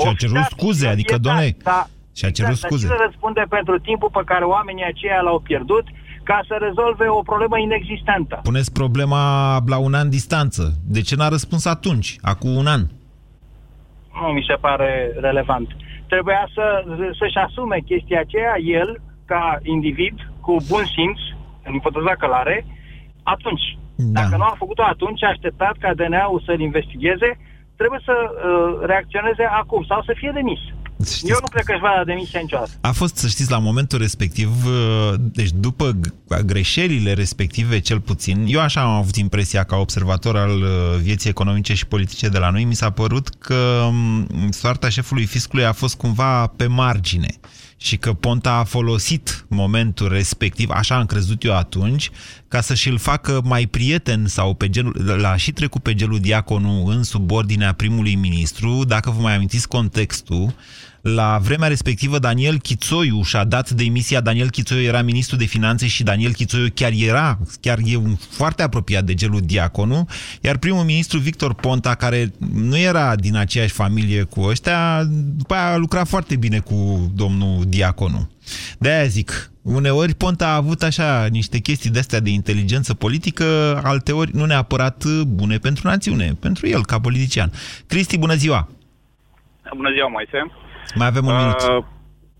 Și a cerut scuze, adică, doamne, da, și a cerut exact, scuze. Dar cine răspunde pentru timpul pe care oamenii aceia l-au pierdut ca să rezolve o problemă inexistentă? Puneți problema la un an distanță. De ce n-a răspuns atunci, acum un an? Nu mi se pare relevant. Trebuia să, să-și asume chestia aceea, el, ca individ, cu bun simț, în ipoteza că l-are, atunci. Da. Dacă nu a făcut-o atunci, a așteptat ca DNA-ul să-l investigheze, trebuie să uh, reacționeze acum sau să fie demis. Știți Eu nu cred că își va da demisia niciodată. A fost, să știți, la momentul respectiv, uh, deci după g- greșelile respective, cel puțin, eu așa am avut impresia ca observator al uh, vieții economice și politice de la noi, mi s-a părut că m, soarta șefului fiscului a fost cumva pe margine și că Ponta a folosit momentul respectiv, așa am crezut eu atunci, ca să și-l facă mai prieten sau pe gelul, l-a și trecut pe gelul Diaconu în subordinea primului ministru, dacă vă mai amintiți contextul, la vremea respectivă, Daniel Chițoiu și-a dat demisia. Daniel Chițoiu era ministru de finanțe și Daniel Chițoiu chiar era, chiar e un foarte apropiat de gelul Diaconu, iar primul ministru Victor Ponta, care nu era din aceeași familie cu ăștia, după aia a lucrat foarte bine cu domnul Diaconu. De-aia zic, uneori Ponta a avut așa niște chestii de-astea de inteligență politică, alteori nu neapărat bune pentru națiune, pentru el ca politician. Cristi, bună ziua! Bună ziua, Moise. Mai avem un minut. Uh,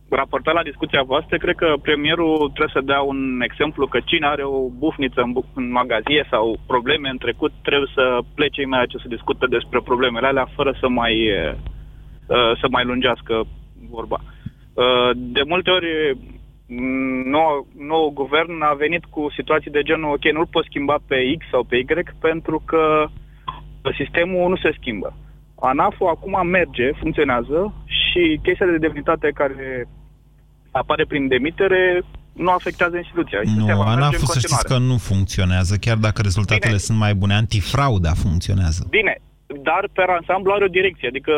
raportat la discuția voastră, cred că premierul trebuie să dea un exemplu că cine are o bufniță în, bu- în magazie sau probleme în trecut trebuie să plece imediat ce se discută despre problemele alea fără să mai, uh, să mai lungească vorba. Uh, de multe ori nou, nou guvern a venit cu situații de genul ok, nu-l pot schimba pe X sau pe Y pentru că sistemul nu se schimbă. ANAF-ul acum merge, funcționează și chestia de demnitate care apare prin demitere nu afectează instituția. Instituția Nu, va merge în ANAF-ul să știți continuare. că nu funcționează, chiar dacă rezultatele Bine. sunt mai bune. Antifrauda funcționează. Bine, dar pe ansamblu are o direcție, adică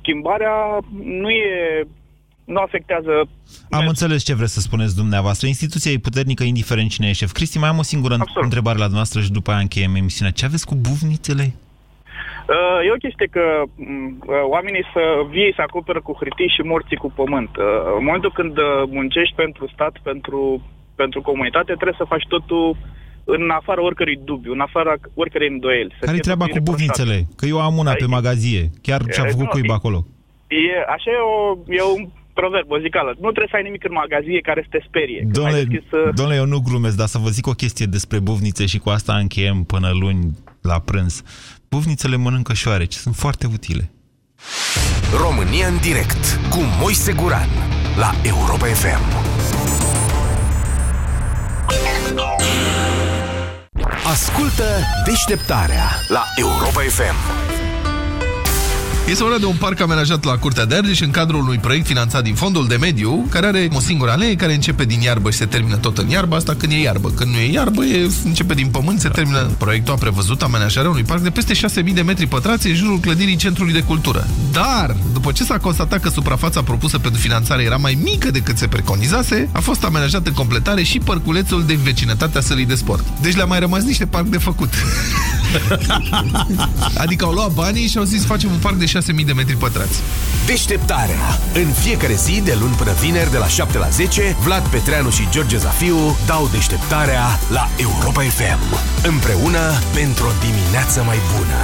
schimbarea nu e nu afectează Am înțeles ce vreți să spuneți dumneavoastră. Instituția e puternică, indiferent cine e șef. Cristi, mai am o singură Absolut. întrebare la dumneavoastră și după aia încheiem emisiunea. Ce aveți cu buvnițele? Uh, E o chestie că m, uh, oamenii să vii să acoperă cu hârtii și morții cu pământ. Uh, În momentul când uh, muncești pentru stat, pentru, pentru comunitate, trebuie să faci totul în afara oricărui dubiu, în afara oricărei îndoieli. Să Care-i fie treaba totul cu ireproșabil. buvnițele? Că eu am una pe magazie. Chiar ce-a E, făcut nu, cuib e- acolo. E, așa e, o, e un proverb, o zicală. Nu trebuie să ai nimic în magazie care să te sperie. Când ai Domnule, deschis, uh, domnule, eu nu glumesc, dar să vă zic o chestie despre buvnițe și cu asta încheiem până luni la prânz. Buvnițele mănâncă șoareci, sunt foarte utile. România în direct cu Moise Guran la Europa FM. Ascultă deșteptarea la Europa FM. Este vorba de un parc amenajat la Curtea de Argeș în cadrul unui proiect finanțat din fondul de mediu, care are o singură alee care începe din iarbă și se termină tot în iarbă, asta când e iarbă. Când nu e iarbă, e, începe din pământ, se termină. Proiectul a prevăzut amenajarea unui parc de peste 6.000 de metri pătrați în jurul clădirii Centrului de Cultură. Dar, după ce s-a constatat că suprafața propusă pentru finanțare era mai mică decât se preconizase, a fost amenajat în completare și parculețul de vecinătatea sălii de sport. Deci le-a mai rămas niște parc de făcut. [laughs] [laughs] adică au luat banii și au zis facem un parc de 6.000 de metri pătrați. Deșteptarea. În fiecare zi, de luni până vineri, de la 7 la 10, Vlad Petreanu și George Zafiu dau deșteptarea la Europa FM. Împreună pentru o dimineață mai bună.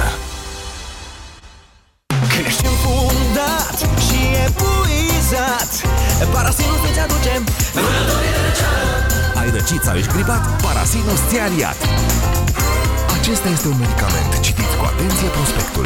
Ești înfundat și epuizat Parasinul ți aduce Ai răcit sau ești gripat? Parasinus ți-a aliat. Acesta este un medicament. Citiți cu atenție prospectul.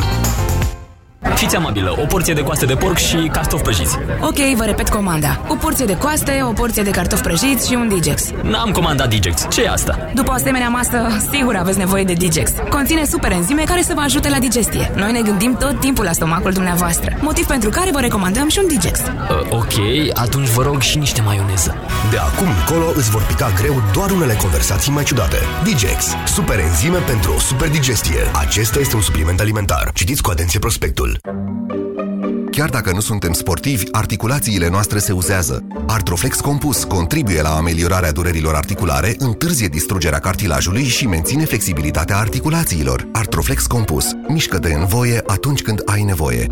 Fiți amabilă, o porție de coaste de porc și cartofi prăjiți. Ok, vă repet comanda. O porție de coaste, o porție de cartofi prăjiți și un Digex. N-am comandat Digex. ce e asta? După o asemenea masă, sigur aveți nevoie de Digex. Conține super enzime care să vă ajute la digestie. Noi ne gândim tot timpul la stomacul dumneavoastră. Motiv pentru care vă recomandăm și un Digex. Uh, ok, atunci vă rog și niște maioneză. De acum încolo îți vor pica greu doar unele conversații mai ciudate. Digex. Super enzime pentru o super digestie. Acesta este un supliment alimentar. Citiți cu atenție prospectul. Chiar dacă nu suntem sportivi, articulațiile noastre se uzează. Artroflex Compus contribuie la ameliorarea durerilor articulare, întârzie distrugerea cartilajului și menține flexibilitatea articulațiilor. Artroflex Compus. Mișcă-te în voie atunci când ai nevoie.